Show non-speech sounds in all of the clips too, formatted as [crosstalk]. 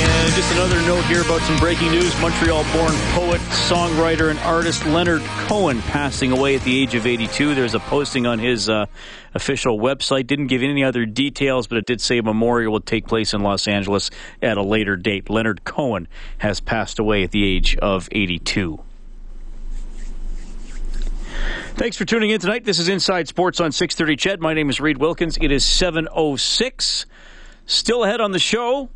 And just another note here about some breaking news. Montreal born poet, songwriter, and artist Leonard Cohen passing away at the age of 82. There's a posting on his uh, official website. Didn't give any other details, but it did say a memorial will take place in Los Angeles at a later date. Leonard Cohen has passed away at the age of 82. Thanks for tuning in tonight. This is Inside Sports on 630 CHED. My name is Reed Wilkins. It is 7.06. Still ahead on the show.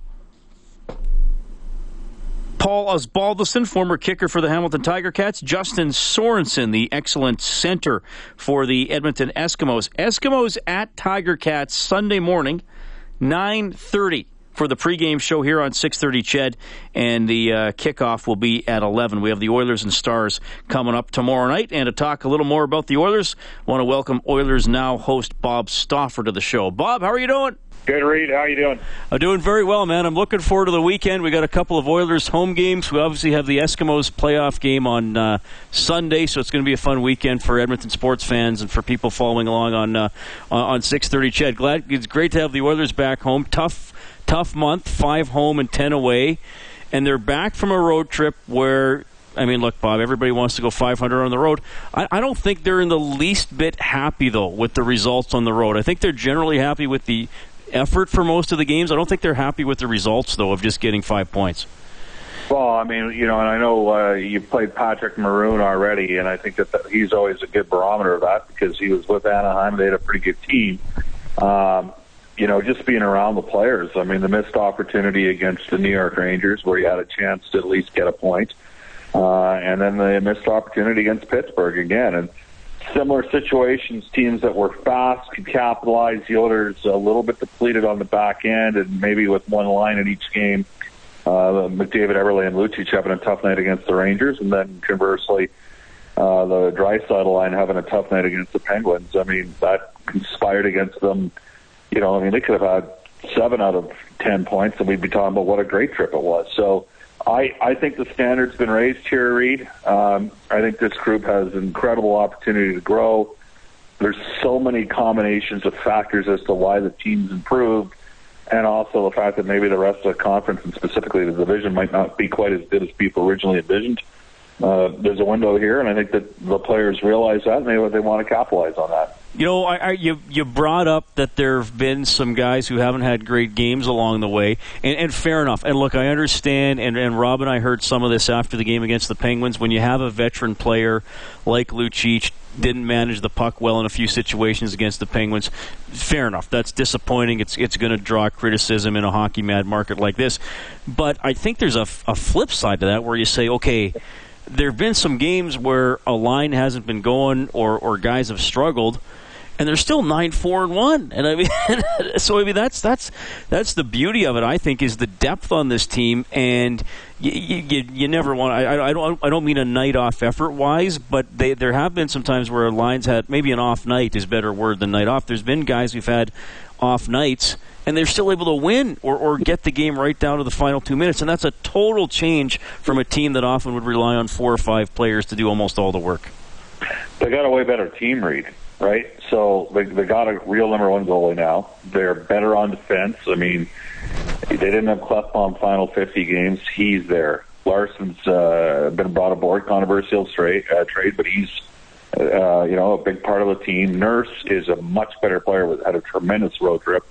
Paul Osbaldiston, former kicker for the Hamilton Tiger Cats. Justin Sorensen, the excellent center for the Edmonton Eskimos. Eskimos at Tiger Cats Sunday morning, 9.30 for the pregame show here on 6:30 Ched, and the uh, kickoff will be at 11. We have the Oilers and Stars coming up tomorrow night, and to talk a little more about the Oilers, want to welcome Oilers Now host Bob Stauffer to the show. Bob, how are you doing? Good, Reed. How you doing? I'm doing very well, man. I'm looking forward to the weekend. We got a couple of Oilers home games. We obviously have the Eskimos playoff game on uh, Sunday, so it's going to be a fun weekend for Edmonton sports fans and for people following along on uh, on 6:30. CHED, glad it's great to have the Oilers back home. Tough, tough month. Five home and ten away, and they're back from a road trip where I mean, look, Bob, everybody wants to go 500 on the road. I, I, don't think they're in the least bit happy, though, with the results on the road. I think they're generally happy with the effort for most of the games. I don't think they're happy with the results, though, of just getting five points. Well, I mean, you know, and I know uh, you played Patrick Maroon already, and I think that the, he's always a good barometer of that because he was with Anaheim. They had a pretty good team. Um, you know, just being around the players. I mean, the missed opportunity against the New York Rangers where you had a chance to at least get a point. Uh, and then the missed opportunity against Pittsburgh again. And similar situations, teams that were fast could capitalize. The Oilers a little bit depleted on the back end, and maybe with one line in each game. Uh, McDavid, Eberle, and Lucic having a tough night against the Rangers, and then conversely, uh, the Draisaitl line having a tough night against the Penguins. I mean, that conspired against them. You know, I mean, they could have had seven out of ten points, and we'd be talking about what a great trip it was. So I, I think the standard's been raised here, Reed. Um, I think this group has incredible opportunity to grow. There's so many combinations of factors as to why the team's improved, and also the fact that maybe the rest of the conference and specifically the division might not be quite as good as people originally envisioned. Uh, there's a window here, and I think that the players realize that, and they, they want to capitalize on that. You know, I, I, you you brought up that there have been some guys who haven't had great games along the way, and, and fair enough. And look, I understand, and, and Rob and I heard some of this after the game against the Penguins. When you have a veteran player like Lucic didn't manage the puck well in a few situations against the Penguins. Fair enough. That's disappointing. It's it's going to draw criticism in a hockey mad market like this. But I think there's a, a flip side to that where you say, okay, there have been some games where a line hasn't been going or or guys have struggled and they're still nine four and one. And I mean, [laughs] so I mean that's that's that's the beauty of it. I think is the depth on this team, and you you, you never want. I, I don't I don't mean a night off effort wise, but they, there have been some times where lines had maybe an off night is better word than night off. There's been guys who've had off nights. And they're still able to win or, or get the game right down to the final two minutes. And that's a total change from a team that often would rely on four or five players to do almost all the work. They got a way better team, Reed right? So they, they got a real number one goalie now. They're better on defense. I mean, they didn't have Klefbom final 50 games. He's there. Larsson's uh, been brought aboard, controversial trade, uh, trade, but he's uh, you know a big part of the team. Nurse is a much better player. With had a tremendous road trip.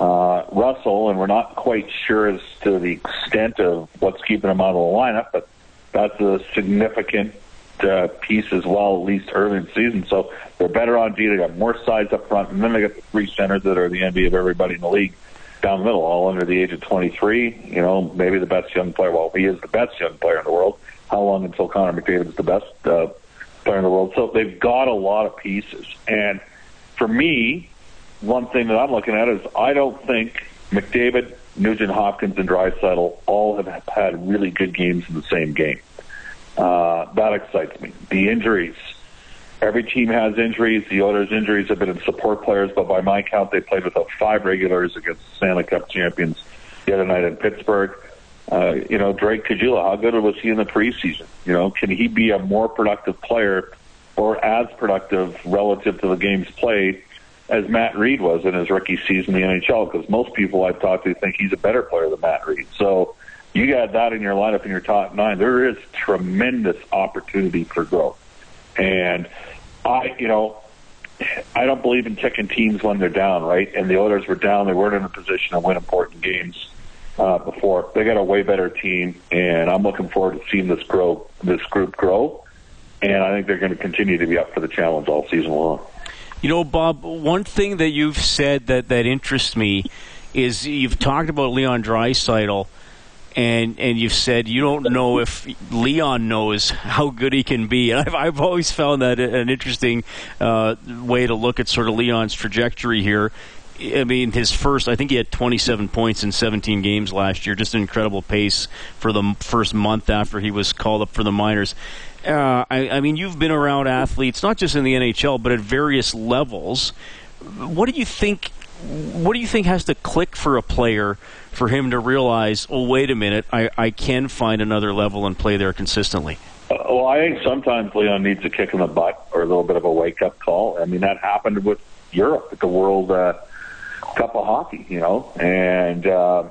Uh, Russell, and we're not quite sure as to the extent of what's keeping him out of the lineup, but that's a significant uh, piece as well, at least early in the season. So they're better on D. They got more sides up front, and then they got the three centers that are the envy of everybody in the league down the middle, all under the age of 23. You know, maybe the best young player. Well, he is the best young player in the world. How long until Connor McDavid is the best uh, player in the world? So they've got a lot of pieces. And for me, one thing that I'm looking at is I don't think McDavid Nugent Hopkins and Draisaitl all have had really good games in the same game. Uh, that excites me. The injuries. Every team has injuries. The Oilers' injuries have been in support players, but by my count, they played without five regulars against the Stanley Cup champions the other night in Pittsburgh. Uh, you know, Drake Caggiula, how good was he in the preseason? You know, can he be a more productive player or as productive relative to the games played as Matt Read was in his rookie season in the NHL? Because most people I've talked to think he's a better player than Matt Read. So you got that in your lineup in your top nine. There is tremendous opportunity for growth. And I, you know, I don't believe in kicking teams when they're down, right? And the Oilers were down; they weren't in a position to win important games uh, before. They got a way better team, and I'm looking forward to seeing this grow, this group grow. And I think they're going to continue to be up for the challenge all season long. You know, Bob, one thing that you've said that that interests me is you've talked about Leon Draisaitl and and you've said you don't know if Leon knows how good he can be. And I've I've always found that an interesting uh, way to look at sort of Leon's trajectory here. I mean, his first, I think he had 27 points in 17 games last year. Just an incredible pace for the first month after he was called up for the minors. Uh, I, I mean, you've been around athletes, not just in the NHL, but at various levels. What do you think? What do you think has to click for a player for him to realize, oh, wait a minute, I, I can find another level and play there consistently? Uh, well, I think sometimes Leon needs a kick in the butt or a little bit of a wake up call. I mean, that happened with Europe at the World uh, Cup of Hockey, you know, and uh,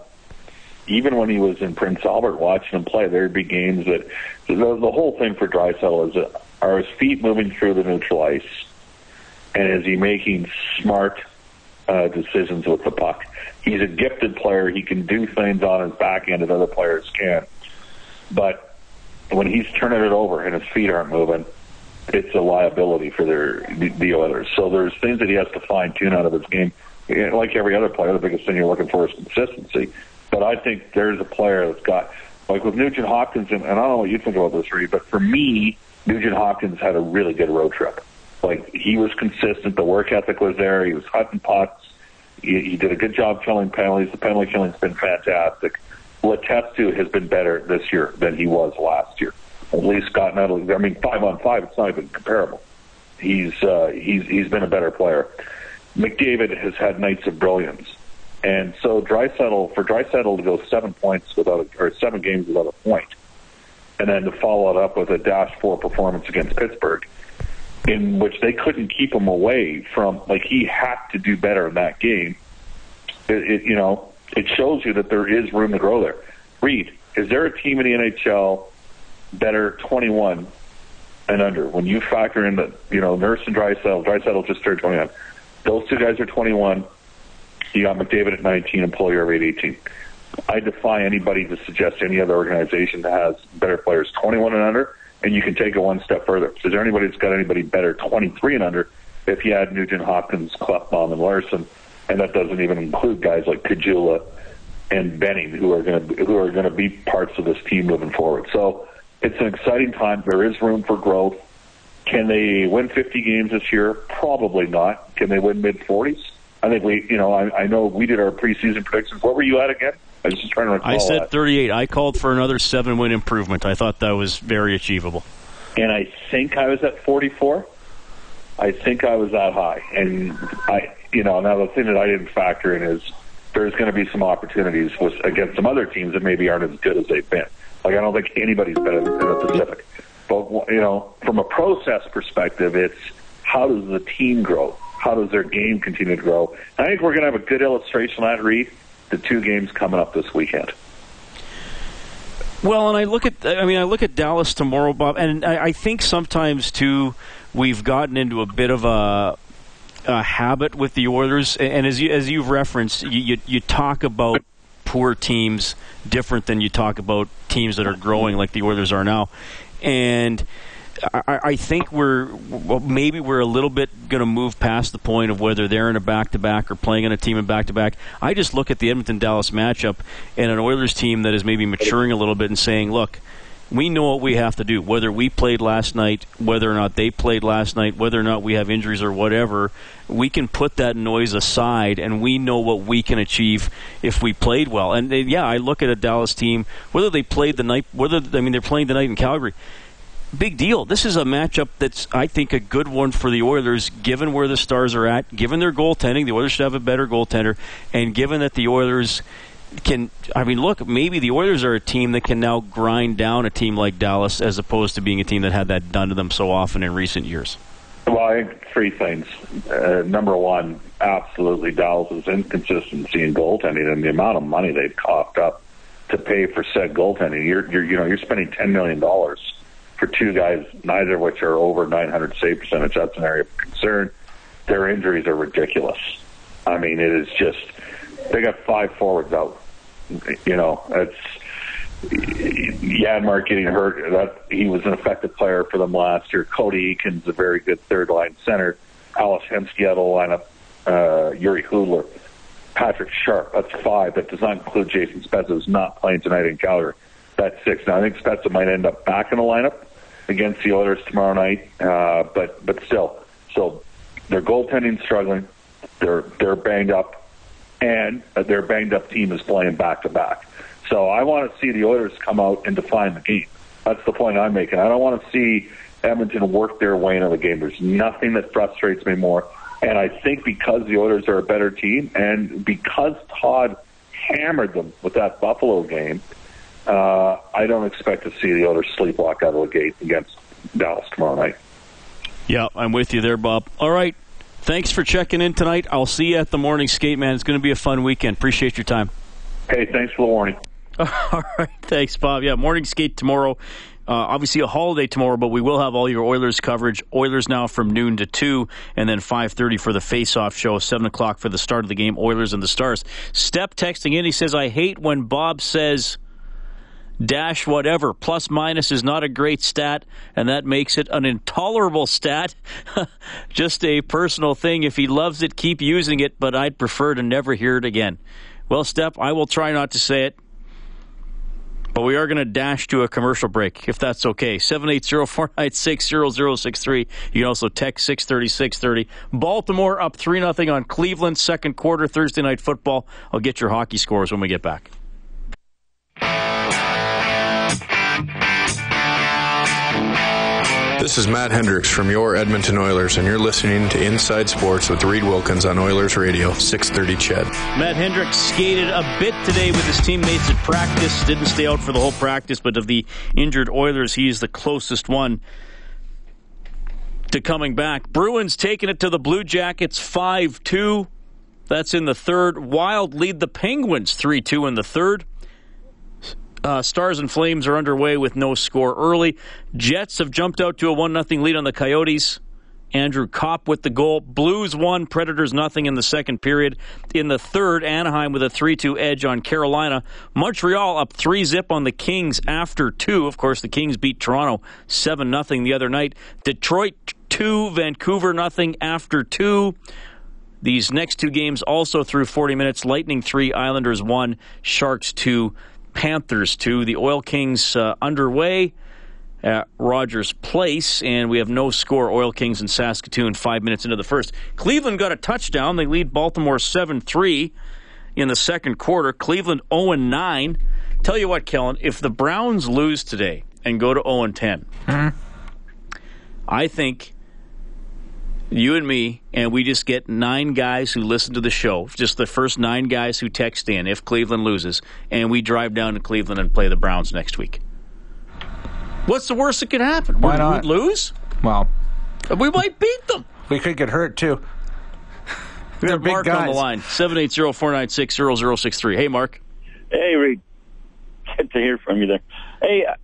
even when he was in Prince Albert watching him play, there'd be games that the, the whole thing for Draisaitl is that are his feet moving through the neutral ice, and is he making smart uh, decisions with the puck? He's a gifted player. He can do things on his backhand that other players can't. But when he's turning it over and his feet aren't moving, it's a liability for their the, the Oilers. So there's things that he has to fine tune out of his game. Like every other player, the biggest thing you're looking for is consistency. But I think there's a player that's got, like with Nugent Hopkins, and, and I don't know what you think about this, Reed, but for me, Nugent Hopkins had a really good road trip. Like he was consistent, the work ethic was there. He was hunting pucks. He, he did a good job killing penalties. The penalty killing's been fantastic. Letestu has been better this year than he was last year. At least gotten out of. I mean, five on five, it's not even comparable. He's uh, he's he's been a better player. McDavid has had nights of brilliance. And so Draisaitl for Draisaitl to go seven points without a, or seven games without a point, and then to follow it up with a dash four performance against Pittsburgh, in which they couldn't keep him away from like he had to do better in that game. It, it you know it shows you that there is room to grow there. Reed, is there a team in the NHL better 21 and under when you factor in that you know Nurse and Draisaitl, Draisaitl just turned 21. Those two guys are 21 you got McDavid at 19 and Puljujärvi at 18. I defy anybody to suggest any other organization that has better players 21 and under, and you can take it one step further. Is there anybody that's got anybody better 23 and under if you add Nugent Hopkins, Klefbom, and Larsson, and that doesn't even include guys like Caggiula and Benning who are going to who are going to be parts of this team moving forward. So it's an exciting time. There is room for growth. Can they win 50 games this year? Probably not. Can they win mid 40s? I think we, you know, I, I know we did our preseason predictions. What were you at again? I was just trying to recall. I said that. 38. I called for another seven win improvement. I thought that was very achievable. And I think I was at 44. I think I was that high. And I, you know, now the thing that I didn't factor in is there's going to be some opportunities with against some other teams that maybe aren't as good as they've been. Like I don't think anybody's better than the Pacific. But you know, from a process perspective, it's how does the team grow? how does their game continue to grow? And I think we're going to have a good illustration of that, Reed, the two games coming up this weekend. Well, and I look at, I mean, I look at Dallas tomorrow, Bob, and I, I think sometimes too we've gotten into a bit of a, a habit with the Oilers, and as you as you've referenced, you, you, you talk about poor teams different than you talk about teams that are growing like the Oilers are now, and I, I think we're well, maybe we're a little bit going to move past the point of whether they're in a back to back or playing in a team in back to back. I just look at the Edmonton Dallas matchup and an Oilers team that is maybe maturing a little bit and saying, look, we know what we have to do. Whether we played last night, whether or not they played last night, whether or not we have injuries or whatever, we can put that noise aside and we know what we can achieve if we played well. And they, yeah, I look at a Dallas team, whether they played the night, whether I mean they're playing tonight in Calgary. Big deal. This is a matchup that's, I think, a good one for the Oilers, given where the Stars are at, given their goaltending. The Oilers should have a better goaltender, and given that the Oilers can I mean look maybe the Oilers are a team that can now grind down a team like Dallas as opposed to being a team that had that done to them so often in recent years. Well, I think three things. Uh, number one, absolutely Dallas's inconsistency in goaltending and the amount of money they've coughed up to pay for said goaltending. You're, you're you know you're spending ten million dollars for two guys, neither of which are over 900 save percentage. That's an area of concern. Their injuries are ridiculous. I mean, it is just they got five forwards out. You know, it's Janmark getting hurt. That he was an effective player for them last year. Cody Eakins, a very good third line center. Ales Hemsky out of the lineup. Uh, Jiri Hudler, Patrick Sharp. That's five. That does not include Jason Spezza, who's not playing tonight in Calgary. That's six. Now I think Spezza might end up back in the lineup against the Oilers tomorrow night. Uh, but but still, so their goaltending struggling. They're they're banged up and their banged up team is playing back to back. So I want to see the Oilers come out and define the game. That's the point I'm making. I don't want to see Edmonton work their way into the game. There's nothing that frustrates me more. And I think because the Oilers are a better team and because Todd hammered them with that Buffalo game, uh, I don't expect to see the Oilers sleepwalk out of the gate against Dallas tomorrow night. Yeah, I'm with you there, Bob. All right, Thanks for checking in tonight. I'll see you at the morning skate, man. It's going to be a fun weekend. Appreciate your time. Hey, thanks for the warning. [laughs] All right, thanks, Bob. Yeah, morning skate tomorrow. Uh, obviously a holiday tomorrow, but we will have all your Oilers coverage. Oilers now from noon to two, and then five thirty for the face-off show. Seven o'clock for the start of the game. Oilers and the Stars. Steph texting in. He says, "I hate when Bob says." Dash whatever. Plus minus is not a great stat, and that makes it an intolerable stat. [laughs] Just a personal thing. If he loves it, keep using it, but I'd prefer to never hear it again. Well, Steph, I will try not to say it. But we are going to dash to a commercial break, if that's okay. 780-496-0063. You can also text 630-630. Baltimore up 3-0 on Cleveland, second quarter, Thursday night football. I'll get your hockey scores when we get back. This is Matt Hendricks from your Edmonton Oilers, and you're listening to Inside Sports with Reed Wilkins on Oilers Radio, 630 CHED. Matt Hendricks skated a bit today with his teammates at practice. Didn't stay out for the whole practice, but of the injured Oilers, he's the closest one to coming back. Bruins taking it to the Blue Jackets 5 2. That's in the third. Wild lead the Penguins 3 2 in the third. Uh, Stars and Flames are underway with no score early. Jets have jumped out to a 1 0 lead on the Coyotes. Andrew Copp with the goal. Blues won, Predators nothing in the second period. In the third, Anaheim with a 3 2 edge on Carolina. Montreal up 3 zip on the Kings after two. Of course, the Kings beat Toronto 7 0 the other night. Detroit 2, Vancouver nothing after two. These next two games also through 40 minutes. Lightning 3, Islanders 1, Sharks 2. Panthers to the Oil Kings uh, underway at Rogers Place, and we have no score. Oil Kings in Saskatoon five minutes into the first. Cleveland got a touchdown. They lead Baltimore 7 3 in the second quarter. Cleveland 0 9. Tell you what, Kellen, if the Browns lose today and go to 0 10, mm-hmm. I think you and me, and we just get nine guys who listen to the show, just the first nine guys who text in if Cleveland loses, and we drive down to Cleveland and play the Browns next week. What's the worst that could happen? Why not? we lose? Well, we might beat them. We could get hurt too. [laughs] We have Mark guys. on the line, 780-496-0063. Hey, Mark. Hey, Reed. Good to hear from you there. Hey, uh,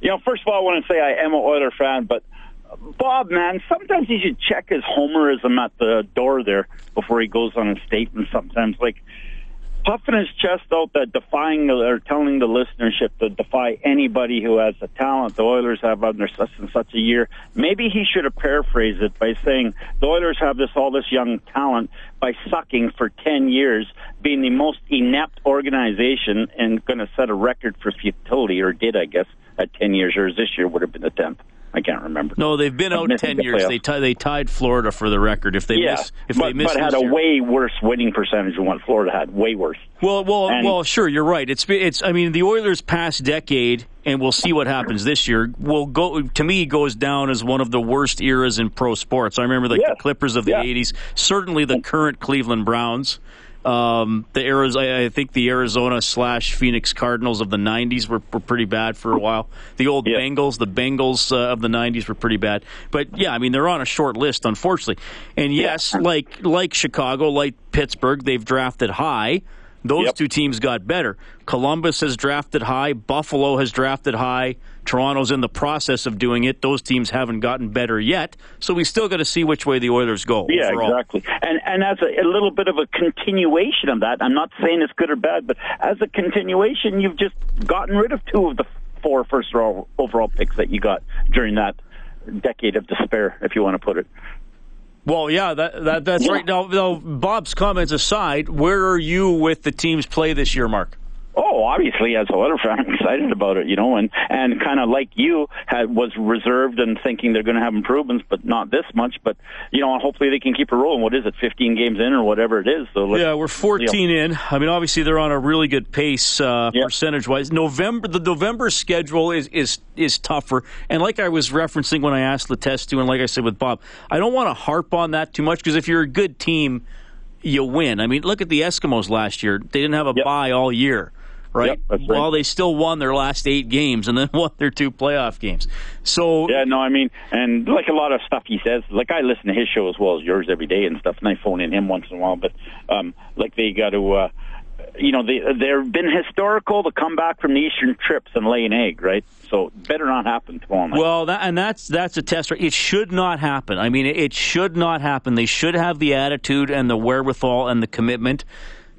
you know, first of all, I want to say I am an Oiler fan, but Bob, man, sometimes he should check his homerism at the door there before he goes on a statement. Sometimes, like, puffing his chest out that defying or telling the listenership to defy anybody who has the talent the Oilers have under such and such a year. Maybe he should have paraphrased it by saying the Oilers have this all this young talent by sucking for 10 years, being the most inept organization and going to set a record for futility, or did, I guess, at 10 years, or this year would have been the 10th. I can't remember. No, they've been out ten the years. playoffs. They t- they tied Florida for the record. If they yeah, miss, if but, they miss but had a year- way worse winning percentage than what Florida had. Way worse. Well, well, And- well. Sure, you're right. It's it's. I mean, the Oilers' past decade, and we'll see what happens this year. Will go to me goes down as one of the worst eras in pro sports. I remember like the Clippers of the Yeah. '80s. Certainly, the current Cleveland Browns. Um, the Arizona, I think the Arizona slash Phoenix Cardinals of the '90s were, were pretty bad for a while. The old Yeah. Bengals, the Bengals uh, of the '90s were pretty bad. But yeah, I mean they're on a short list, unfortunately. And yes, like like Chicago, like Pittsburgh, they've drafted high. Those Yep. two teams got better. Columbus has drafted high. Buffalo has drafted high. Toronto's in the process of doing it. Those teams haven't gotten better yet. So we still got to see which way the Oilers go. Yeah, overall. exactly. And and as a, a little bit of a continuation of that, I'm not saying it's good or bad, but as a continuation, you've just gotten rid of two of the four first overall, overall picks that you got during that decade of despair, if you want to put it. Well, yeah, that, that that's Yeah. right. Now, now, Bob's comments aside, where are you with the team's play this year, Mark? Obviously, as a Oiler fan, I'm excited about it, you know, and and kind of like you had was reserved and thinking they're going to have improvements, but not this much. But you know, hopefully they can keep it rolling. What is it, 15 games in or whatever it is? So Yeah, we're 14 in. I mean, obviously they're on a really good pace uh, Yeah. percentage wise. November, the November schedule is is is tougher. And like I was referencing when I asked Letestu, and like I said with Bob, I don't want to harp on that too much because if you're a good team, you win. I mean, look at the Eskimos last year; they didn't have a Yep. bye all year. Right. Yep, right. Well, they still won their last eight games and then [laughs] won their two playoff games. So Yeah, no, I mean, and like a lot of stuff he says, like I listen to his show as well as yours every day and stuff, and I phone in him once in a while. But um, like they got to, uh, you know, they they've been historical to come back from the Eastern trips and lay an egg, right? So better not happen tomorrow night. Well, that, and that's that's a test. Right? It should not happen. I mean, it should not happen. They should have the attitude and the wherewithal and the commitment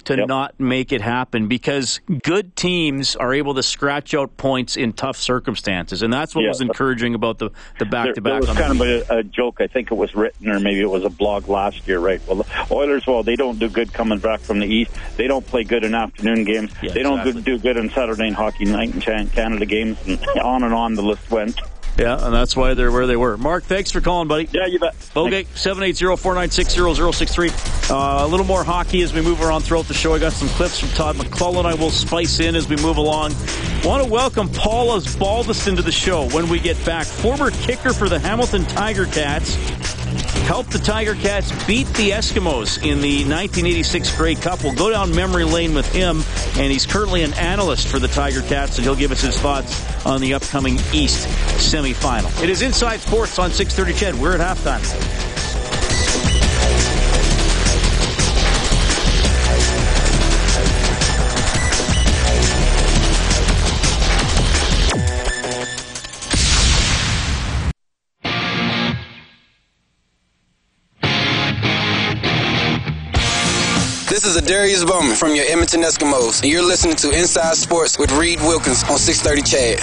to Yep. not make it happen because good teams are able to scratch out points in tough circumstances, and that's what Yeah. was encouraging about the the back to there back. was kind of a, a joke. I think it was written, or maybe it was a blog last year, right? Well, the Oilers, well, they don't do good coming back from the East. They don't play good in afternoon games. Yeah, they don't exactly. do good in Saturday and hockey night and Canada games, and on and on the list went. Yeah, and that's why they're where they were. Mark, thanks for calling, buddy. Yeah, you bet. Okay, 780-496-0063. Uh, a little more hockey as we move around throughout the show. I got some clips from Todd McLellan I will spice in as we move along. Want to welcome Paul Osbaldiston to the show when we get back. Former kicker for the Hamilton Tiger Cats. Helped the Tiger Cats beat the Eskimos in the 1986 Grey Cup. We'll go down memory lane with him, and he's currently an analyst for the Tiger Cats, and he'll give us his thoughts on the upcoming East semifinal. It is Inside Sports on 630 Ched. We're at halftime. Is Adarius Bowman from your Edmonton Eskimos, and you're listening to Inside Sports with Reed Wilkins on 630 CHED.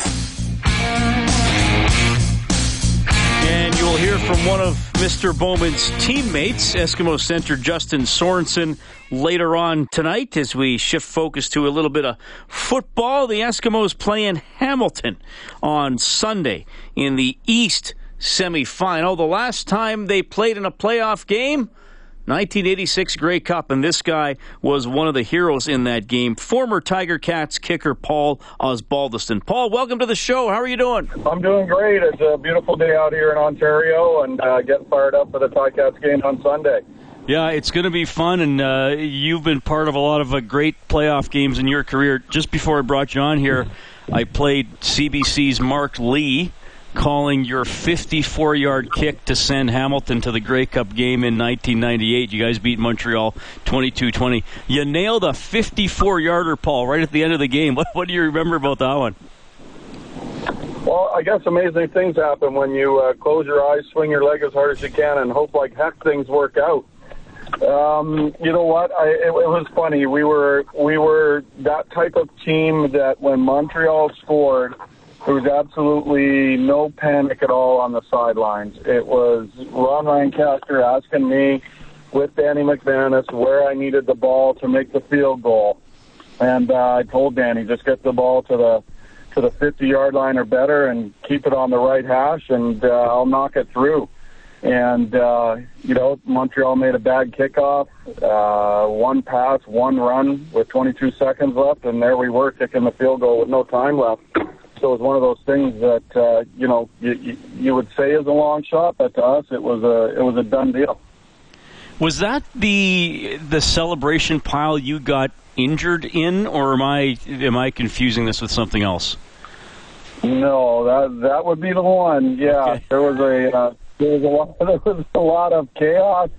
And you will hear from one of Mr. Bowman's teammates, Eskimo center Justin Sorensen, later on tonight as we shift focus to a little bit of football. The Eskimos play in Hamilton on Sunday in the East semifinal. The last time they played in a playoff game, 1986 Grey Cup, and this guy was one of the heroes in that game. Former Tiger Cats kicker Paul Osbaldiston. Paul, welcome to the show. How are you doing? I'm doing great. It's a beautiful day out here in Ontario, and uh, getting fired up for the Ticats game on Sunday. Yeah, it's going to be fun, and uh, you've been part of a lot of uh, great playoff games in your career. Just before I brought you on here, I played CBC's Mark Lee calling your 54 yard kick to send Hamilton to the Grey Cup game in 1998. You guys beat Montreal 22 20. You nailed a 54 yarder, Paul, right at the end of the game. [laughs] What, what do you remember about that one? Well, I guess amazing things happen when you uh, close your eyes, swing your leg as hard as you can, and hope like heck things work out. Um, you know what? I, it, it was funny. We were we were that type of team that when Montreal scored, there was absolutely no panic at all on the sidelines. It was Ron Lancaster asking me with Danny McManus where I needed the ball to make the field goal, and uh, I told Danny just get the ball to the to the 50 yard line or better and keep it on the right hash, and uh, I'll knock it through. And, uh, you know, Montreal made a bad kickoff, uh, one pass, one run with 22 seconds left, and there we were kicking the field goal with no time left. So it was one of those things that, uh, you know, you, you, you would say is a long shot, but to us it was a, it was a done deal. Was that the the celebration pile you got injured in, or am I am I confusing this with something else? No, that that would be the one. Yeah, Okay. there was a uh, there was a lot [laughs] there was a lot of chaos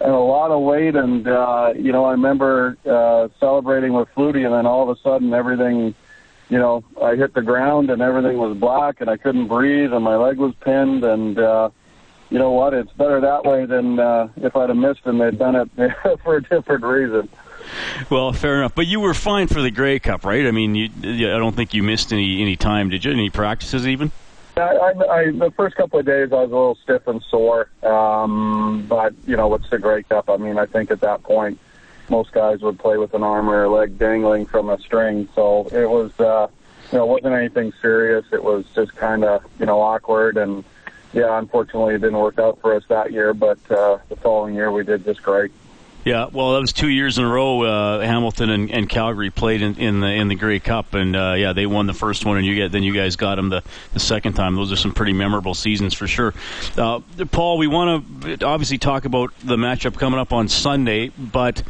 and a lot of weight, and uh, you know I remember uh, celebrating with Flutie, and then all of a sudden everything, you know, I hit the ground and everything was black, and I couldn't breathe, and my leg was pinned, and uh, you know what? It's better that way than uh, if I'd have missed and they'd done it [laughs] for a different reason. Well, fair enough. But you were fine for the Grey Cup, right? I mean, you, I don't think you missed any any time, did you? Any practices even? I, I, I, the first couple of days, I was a little stiff and sore. Um, but you know, it's the Grey Cup. I mean, I think at that point, most guys would play with an arm or a leg dangling from a string. So it was, uh, you know, it wasn't anything serious. It was just kind of, you know, awkward. And yeah, unfortunately, it didn't work out for us that year. But uh, the following year, we did just great. Yeah, well, that was two years in a row. Uh, Hamilton and, and Calgary played in, in the in the Grey Cup, and uh, yeah, they won the first one, and you get then you guys got them the, the second time. Those are some pretty memorable seasons for sure. Uh, Paul, we want to obviously talk about the matchup coming up on Sunday, but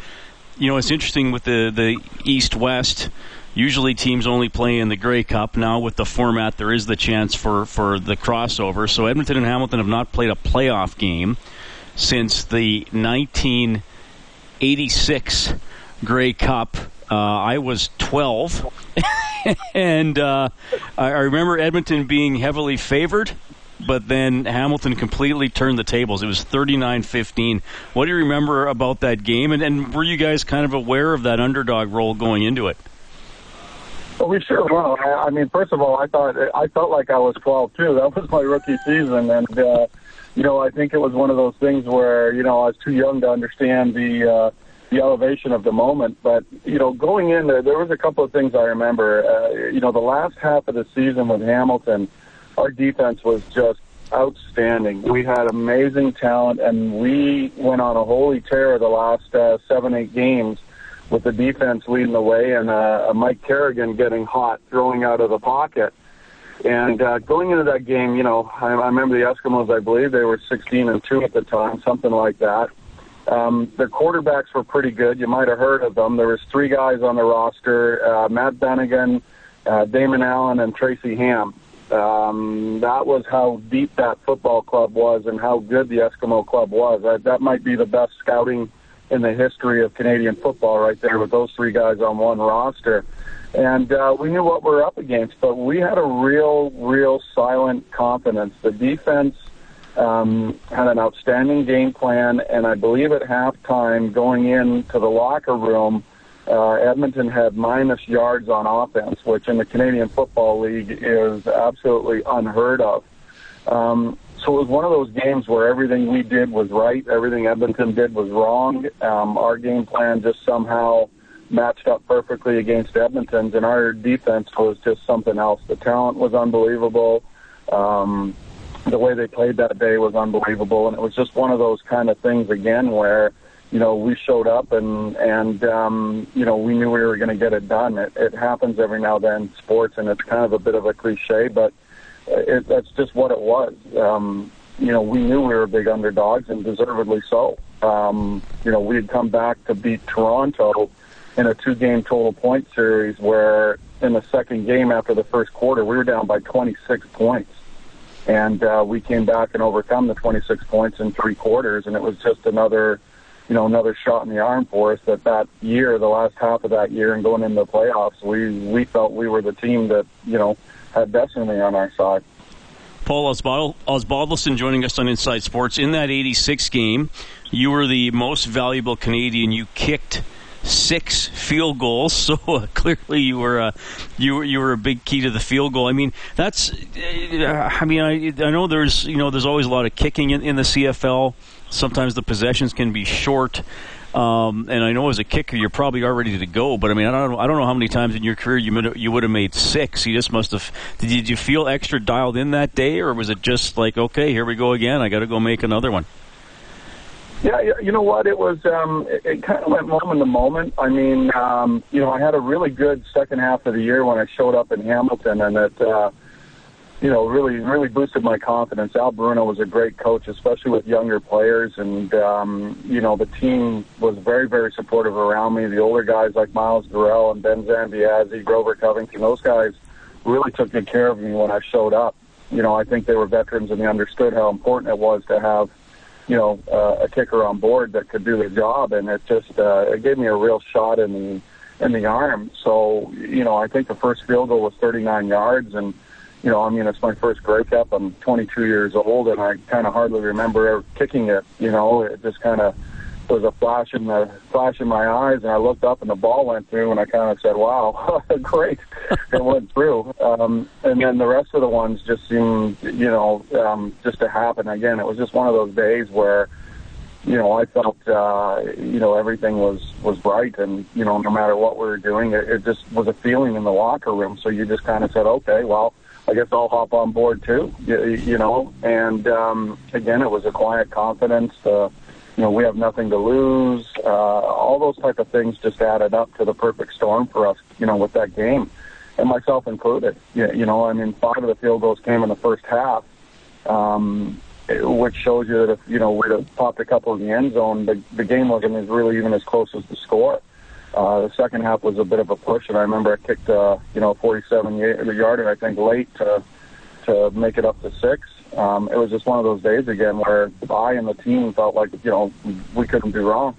you know it's interesting with the the East West. Usually teams only play in the Grey Cup. Now with the format, there is the chance for for the crossover. So Edmonton and Hamilton have not played a playoff game since the 1986 Grey Cup. Uh, I was 12, [laughs] and uh, I I remember Edmonton being heavily favored, but then Hamilton completely turned the tables. It was 39-15. What do you remember about that game? And, and were you guys kind of aware of that underdog role going into it? Well, we sure were. I I mean, first of all, I thought I felt like I was 12 too. That was my rookie season, and uh, you know, I think it was one of those things where you know I was too young to understand the uh, the elevation of the moment. But you know, going in there, there was a couple of things I remember. Uh, you know, the last half of the season with Hamilton, our defense was just outstanding. We had amazing talent, and we went on a holy tear the last uh, seven, eight games with the defense leading the way and uh, Mike Kerrigan getting hot, throwing out of the pocket. And uh, going into that game, you know, I, I remember the Eskimos. I believe they were 16 and two at the time, something like that. Um, their quarterbacks were pretty good. You might have heard of them. There was three guys on the roster: uh, Matt Dunigan, uh, Damon Allen, and Tracy Ham. Um, that was how deep that football club was, and how good the Eskimo club was. Uh, that might be the best scouting in the history of Canadian football, right there, with those three guys on one roster. And uh, we knew what we were up against, but we had a real, real silent confidence. The defense um, had an outstanding game plan, and I believe at halftime, going into the locker room, uh, Edmonton had minus yards on offense, which in the Canadian Football League is absolutely unheard of. Um, so it was one of those games where everything we did was right, everything Edmonton did was wrong. Um, our game plan just somehow matched up perfectly against Edmonton's, and our defense was just something else. The talent was unbelievable. Um, the way they played that day was unbelievable, and it was just one of those kind of things again where you know we showed up and and um, you know we knew we were going to get it done. It, it happens every now and then sports, and it's kind of a bit of a cliche, but it, that's just what it was. Um, you know, we knew we were big underdogs, and deservedly so. Um, you know, we had come back to beat Toronto in a two-game total point series, where in the second game after the first quarter, we were down by 26 points, and uh, we came back and overcome the 26 points in three quarters, and it was just another. You know, another shot in the arm for us. That that year, the last half of that year, and going into the playoffs, we we felt we were the team that you know had destiny on our side. Paul Osbaldiston joining us on Inside Sports. In that 86 game, you were the most valuable Canadian. You kicked six field goals, [laughs] so uh, clearly you were uh, you were you were a big key to the field goal. I mean, that's uh, I mean I I know there's you know there's always a lot of kicking in, in the CFL. Sometimes the possessions can be short. Um, and I know as a kicker, you're probably all ready to go. But I mean, I don't, I don't know how many times in your career you you would have made six. You just must have. Did you feel extra dialed in that day, or was it just like, okay, here we go again? I got to go make another one. Yeah, you know what? It was. Um, it, it kind of went moment to moment. I mean, um, you know, I had a really good second half of the year when I showed up in Hamilton, and it. Uh, you know, really, really boosted my confidence. Al Bruno was a great coach, especially with younger players, and um, you know, the team was very, very supportive around me. The older guys like Myles Darrell and Ben Zambiasi, Grover Covington, those guys really took good care of me when I showed up. You know, I think they were veterans and they understood how important it was to have, you know, uh, a kicker on board that could do the job, and it just uh, it gave me a real shot in the in the arm. So, you know, I think the first field goal was 39 yards, and you know, I mean, it's my first Grey Cup. I'm 22 years old, and I kind of hardly remember ever kicking it. You know, it just kind of was a flash in the flash in my eyes, and I looked up, and the ball went through, and I kind of said, "Wow, [laughs] great!" it went through. Um, and then the rest of the ones just seemed, you know, um, just to happen. Again, it was just one of those days where, you know, I felt, uh, you know, everything was was right, and you know, no matter what we were doing, it, it just was a feeling in the locker room. So you just kind of said, "Okay, well." I guess I'll hop on board too. You, you know, and um, again, it was a quiet confidence. Uh, you know, we have nothing to lose. Uh, all those type of things just added up to the perfect storm for us. You know, with that game, and myself included. You, you know, I mean, five of the field goals came in the first half. Um, which shows you that if you know we'd have popped a couple in the end zone, the, the game wasn't as really even as close as the score. Uh, the second half was a bit of a push, and I remember I kicked, uh, you know, 47 yarder, I think, late to to make it up to six. Um, it was just one of those days again where I and the team felt like, you know, we couldn't be wrong.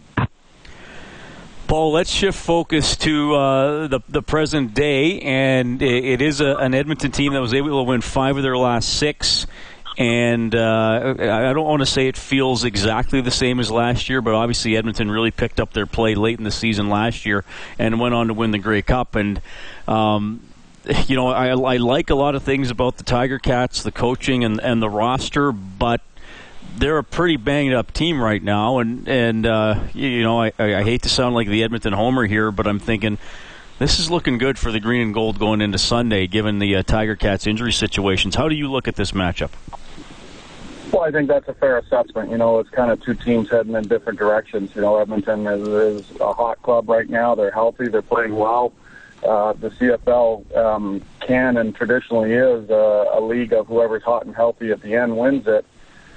Paul, let's shift focus to uh, the the present day, and it is a, an Edmonton team that was able to win five of their last six and uh, I don't want to say it feels exactly the same as last year, but obviously Edmonton really picked up their play late in the season last year and went on to win the Grey Cup. And um, [laughs] you know, I, I like a lot of things about the Tiger Cats, the coaching and and the roster, but they're a pretty banged up team right now, and and uh, you know I, I hate to sound like the Edmonton homer here, but I'm thinking this is looking good for the green and gold going into Sunday, given the uh, Tiger Cats injury situations. How do you look at this matchup? Well, I think that's a fair assessment. You know, it's kind of two teams heading in different directions. You know, Edmonton is, is a hot club right now. They're healthy. They're playing well. Uh, the CFL um, can and traditionally is a, a league of whoever's hot and healthy at the end wins it.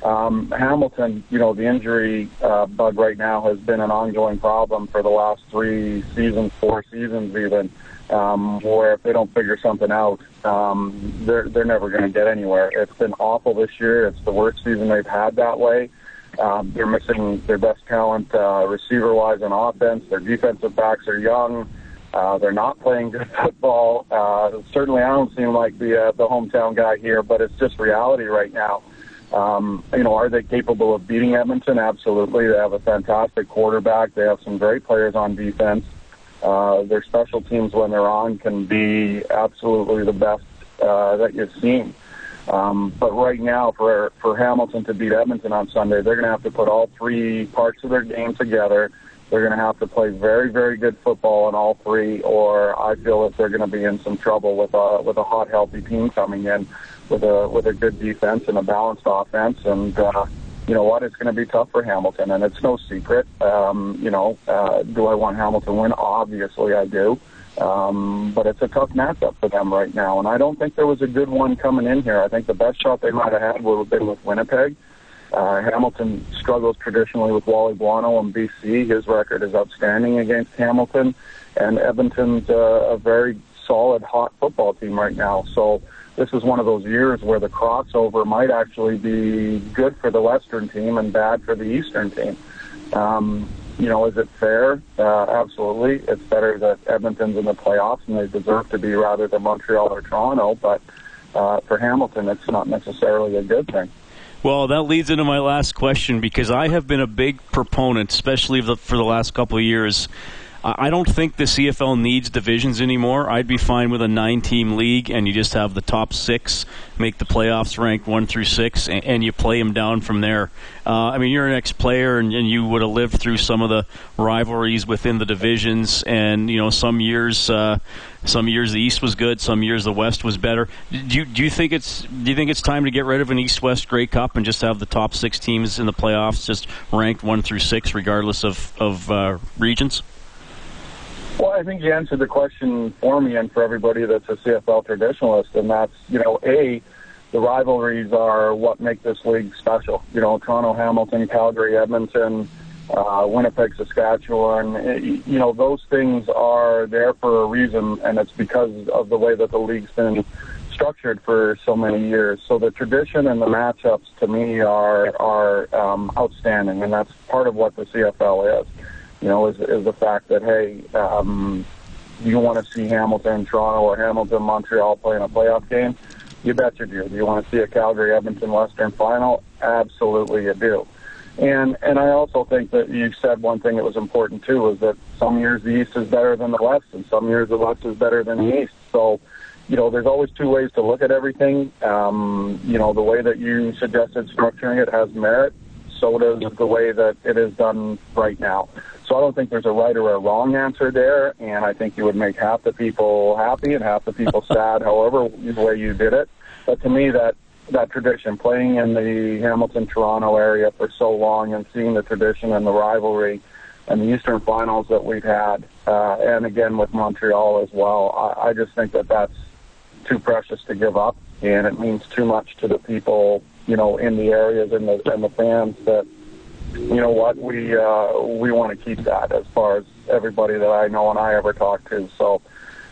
Um, Hamilton, you know, the injury uh, bug right now has been an ongoing problem for the last three seasons, four seasons even um, where if they don't figure something out, um, they're they're never going to get anywhere. It's been awful this year. It's the worst season they've had that way. Um, they're missing their best talent uh, receiver-wise on offense. Their defensive backs are young. Uh, they're not playing good [laughs] football. Uh, certainly, I don't seem like the uh, the hometown guy here, but it's just reality right now. Um, you know, are they capable of beating Edmonton? Absolutely. They have a fantastic quarterback. They have some great players on defense. Uh, their special teams when they're on can be absolutely the best uh, that you've seen. Um, but right now, for for Hamilton to beat Edmonton on Sunday, they're going to have to put all three parts of their game together. They're going to have to play very, very good football in all three, or I feel that they're going to be in some trouble with a with a hot, healthy team coming in with a with a good defense and a balanced offense. And uh, you know what? It's going to be tough for Hamilton, and it's no secret. Um, you know, uh, do I want Hamilton to win? Obviously, I do. Um, but it's a tough matchup for them right now, and I don't think there was a good one coming in here. I think the best shot they might have had would have been with Winnipeg. Hamilton struggles traditionally with Wally Buono and BC. His record is outstanding against Hamilton, and Edmonton's uh, a very solid, hot football team right now. So this is one of those years where the crossover might actually be good for the Western team and bad for the Eastern team. Um, you know, is it fair? Uh, absolutely. It's better that Edmonton's in the playoffs and they deserve to be rather than Montreal or Toronto. But uh, for Hamilton, it's not necessarily a good thing. Well, that leads into my last question because I have been a big proponent, especially for the last couple of years. I don't think the CFL needs divisions anymore. I'd be fine with a nine-team league, and you just have the top six make the playoffs, ranked one through six, and, and you play them down from there. Uh, I mean, you're an ex-player, and, and, you would have lived through some of the rivalries within the divisions, and you know, some years, uh, some years the East was good, some years the West was better. Do you, do you think it's do you think it's time to get rid of an East-West Grey Cup and just have the top six teams in the playoffs just ranked one through six, regardless of of uh, regions? Well, I think you answered the question for me and for everybody that's a CFL traditionalist, and that's, you know, A, the rivalries are what make this league special. You know, Toronto, Hamilton, Calgary, Edmonton, uh, Winnipeg, Saskatchewan, eh, you know, those things are there for a reason, and it's because of the way that the league's been structured for so many years. So the tradition and the matchups to me are are um, outstanding, and that's part of what the CFL is you know, is, is the fact that, hey, um, you want to see Hamilton, Toronto, or Hamilton, Montreal playing a playoff game? You bet you do. Do you want to see a Calgary Edmonton Western final? Absolutely, you do. And and I also think that you said one thing that was important too is that some years the East is better than the West, and some years the West is better than the East. So, you know, there's always two ways to look at everything. Um, you know, the way that you suggested structuring it has merit. So does the way that it is done right now. So I don't think there's a right or a wrong answer there, and I think you would make half the people happy and half the people [laughs] sad, however the way you did it. But to me, that that tradition, playing in the Hamilton, Toronto area for so long, and seeing the tradition and the rivalry, and the Eastern Finals that we've had, uh, and again with Montreal as well, I, I just think that that's too precious to give up, and it means too much to the people, you know, in the areas and the and the fans that you know what we uh, we want to keep that as far as everybody that I know and I ever talk to. So,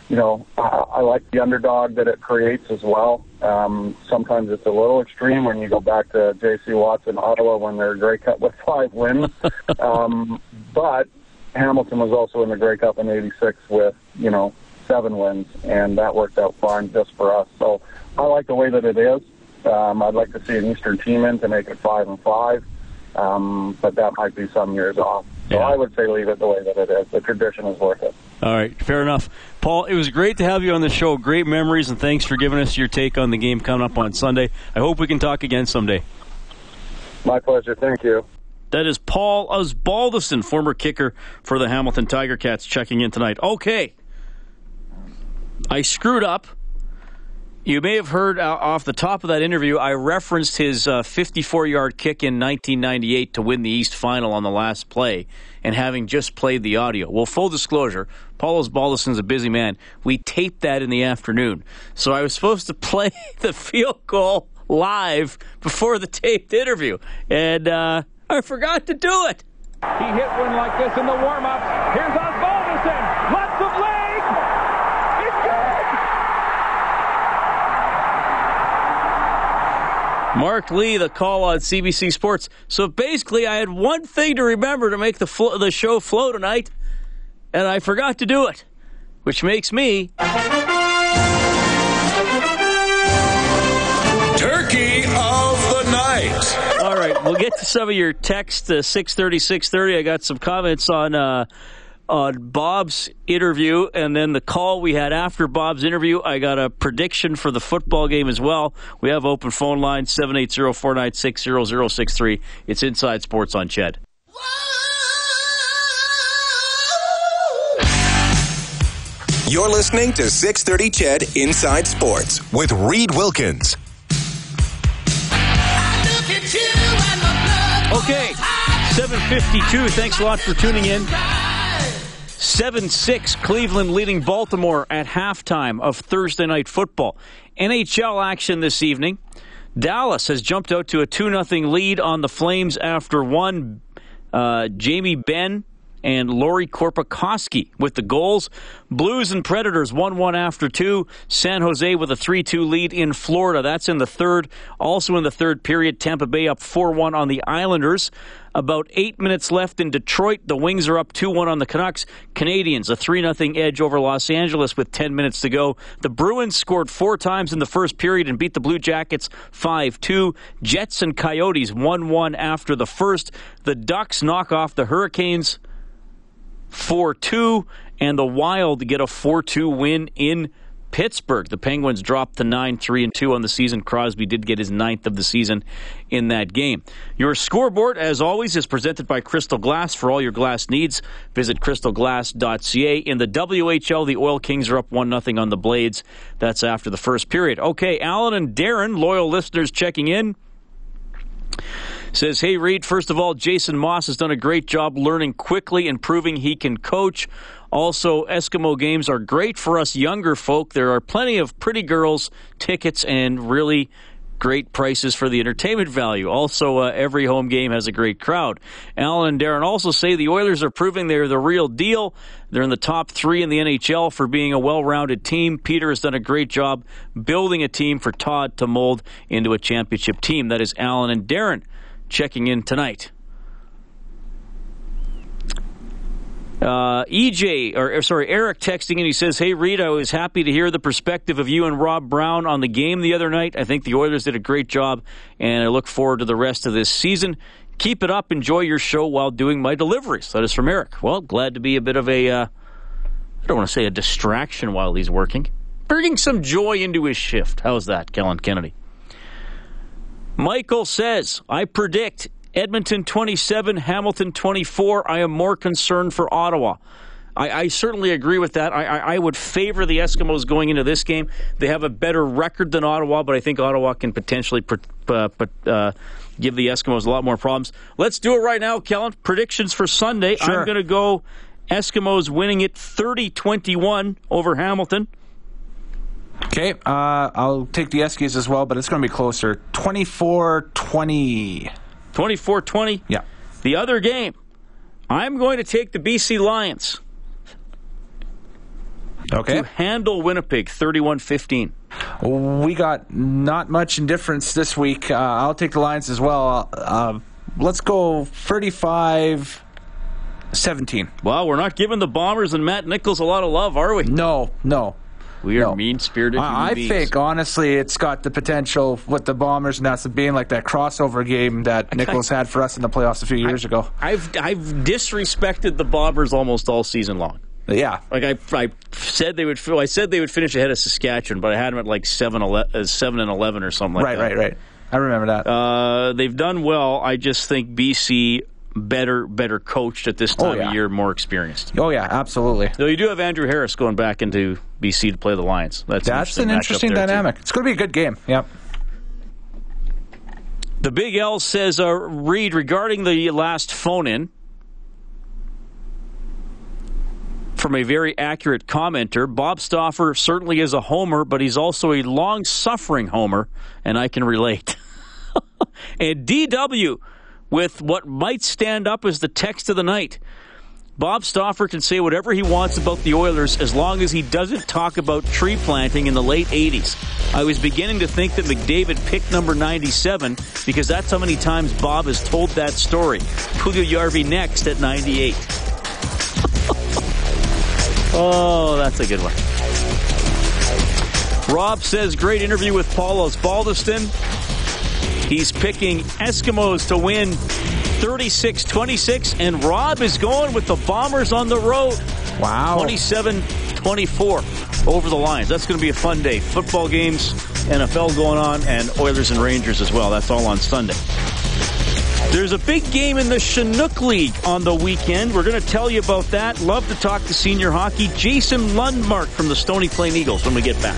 you know, I, I like the underdog that it creates as well. Um, sometimes it's a little extreme when you go back to J.C. Watts in Ottawa when they're Grey Cup with five wins. [laughs] um, but Hamilton was also in the Grey Cup in '86 with you know seven wins, and that worked out fine just for us. So I like the way that it is. Um, I'd like to see an Eastern team in to make it five and five. Um, but that might be some years off. So yeah. I would say leave it the way that it is. The tradition is worth it. All right, fair enough. Paul, it was great to have you on the show. Great memories, and thanks for giving us your take on the game coming up on Sunday. I hope we can talk again someday. My pleasure. Thank you. That is Paul Osbaldiston, former kicker for the Hamilton Tiger Cats, checking in tonight. Okay. I screwed up you may have heard uh, off the top of that interview, I referenced his 54 uh, yard kick in 1998 to win the East Final on the last play, and having just played the audio. Well, full disclosure, Paul Osbaldiston's a busy man. We taped that in the afternoon. So I was supposed to [laughs] play the field goal live before the taped interview, and uh, I forgot to do it. He hit one like this in the warm ups. Here's Osbaldiston. Mark Lee, the call on CBC Sports. So basically, I had one thing to remember to make the the show flow tonight, and I forgot to do it, which makes me turkey of the night. All right, we'll get to some of your text. Uh, six thirty, six thirty. I got some comments on. Uh, on Bob's interview and then the call we had after Bob's interview. I got a prediction for the football game as well. We have open phone line 780-496-0063. It's Inside Sports on CHED. You're listening to 630 CHED Inside Sports with Reid Wilkins. Okay, 752. Thanks a lot for tuning in. 7 6 Cleveland leading Baltimore at halftime of Thursday night football. NHL action this evening. Dallas has jumped out to a 2 0 lead on the Flames after one. Uh, Jamie Benn and Lauri Korpikoski with the goals. Blues and Predators 1 1 after two. San Jose with a 3 2 lead in Florida. That's in the third. Also in the third period, Tampa Bay up 4 1 on the Islanders. About eight minutes left in Detroit. The Wings are up 2 1 on the Canucks. Canadiens, a 3 0 edge over Los Angeles with 10 minutes to go. The Bruins scored four times in the first period and beat the Blue Jackets 5 2. Jets and Coyotes 1 1 after the first. The Ducks knock off the Hurricanes 4 2, and the Wild get a 4 2 win in Pittsburgh. The Penguins dropped to 9 3 and 2 on the season. Crosby did get his ninth of the season in that game. Your scoreboard, as always, is presented by Crystal Glass. For all your glass needs, visit crystalglass.ca. In the WHL, the Oil Kings are up 1 0 on the Blades. That's after the first period. Okay, Alan and Darren, loyal listeners checking in. Says, hey, Reid, first of all, Jason Maas has done a great job learning quickly and proving he can coach. Also, Eskimo games are great for us younger folk. There are plenty of pretty girls, tickets, and really great prices for the entertainment value. Also, uh, every home game has a great crowd. Alan and Darren also say the Oilers are proving they're the real deal. They're in the top three in the NHL for being a well rounded team. Peter has done a great job building a team for Todd to mold into a championship team. That is Alan and Darren checking in tonight. Uh, EJ, or, or, sorry, Eric texting and he says, Hey, Reid, I was happy to hear the perspective of you and Rob Brown on the game the other night. I think the Oilers did a great job, and I look forward to the rest of this season. Keep it up. Enjoy your show while doing my deliveries. That is from Eric. Well, glad to be a bit of a, uh, I don't want to say a distraction while he's working, bringing some joy into his shift. How's that, Kellen Kennedy? Michael says, I predict Edmonton 27, Hamilton 24. I am more concerned for Ottawa. I, I certainly agree with that. I, I, I, would favor the Eskimos going into this game. They have a better record than Ottawa, but I think Ottawa can potentially uh, uh, give the Eskimos a lot more problems. Let's do it right now, Kellen. Predictions for Sunday. Sure. I'm going to go Eskimos winning it 30 21 over Hamilton. Okay, uh, I'll take the Eskies as well, but it's going to be closer. 24 20. 24 20? Yeah. The other game, I'm going to take the BC Lions. Okay. To handle Winnipeg 31 15. We got not much indifference this week. Uh, I'll take the Lions as well. Uh, let's go 35 17. Well, we're not giving the Bombers and Matt Nichols a lot of love, are we? No, no. We are no. mean spirited. I, I think honestly, it's got the potential with the Bombers and that's being like that crossover game that Nichols had for us in the playoffs a few years I, ago. I've I've disrespected the Bombers almost all season long. Yeah, like I, I said they would. I said they would finish ahead of Saskatchewan, but I had them at like seven, 11, uh, seven and eleven or something like right, that. Right, right, right. I remember that. Uh, they've done well. I just think BC better better coached at this time oh, yeah. of year, more experienced. Oh yeah, absolutely. Though you do have Andrew Harris going back into BC to play the Lions. That's that's an interesting, an interesting dynamic. Too. It's going to be a good game. Yep. The Big L says, uh, Reid, regarding the last phone in from a very accurate commenter, Bob Stauffer certainly is a homer, but he's also a long suffering homer, and I can relate. [laughs] and DW with what might stand up as the text of the night. Bob Stauffer can say whatever he wants about the Oilers as long as he doesn't talk about tree planting in the late 80s. I was beginning to think that McDavid picked number 97 because that's how many times Bob has told that story. Puljujarvi next at 98. [laughs] oh, that's a good one. Rob says, great interview with Paul Osbaldiston. He's picking Eskimos to win 36 26, and Rob is going with the Bombers on the road. Wow. 27 24 over the Lions. That's going to be a fun day. Football games, NFL going on, and Oilers and Rangers as well. That's all on Sunday. There's a big game in the Chinook League on the weekend. We're going to tell you about that. Love to talk to senior hockey. Jason Lundmark from the Stony Plain Eagles when we get back.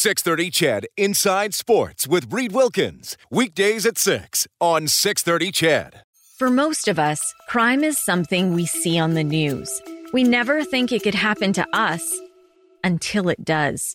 630 CHED Inside Sports with Reid Wilkins. Weekdays at 6 on 630 CHED. For most of us, crime is something we see on the news. We never think it could happen to us until it does.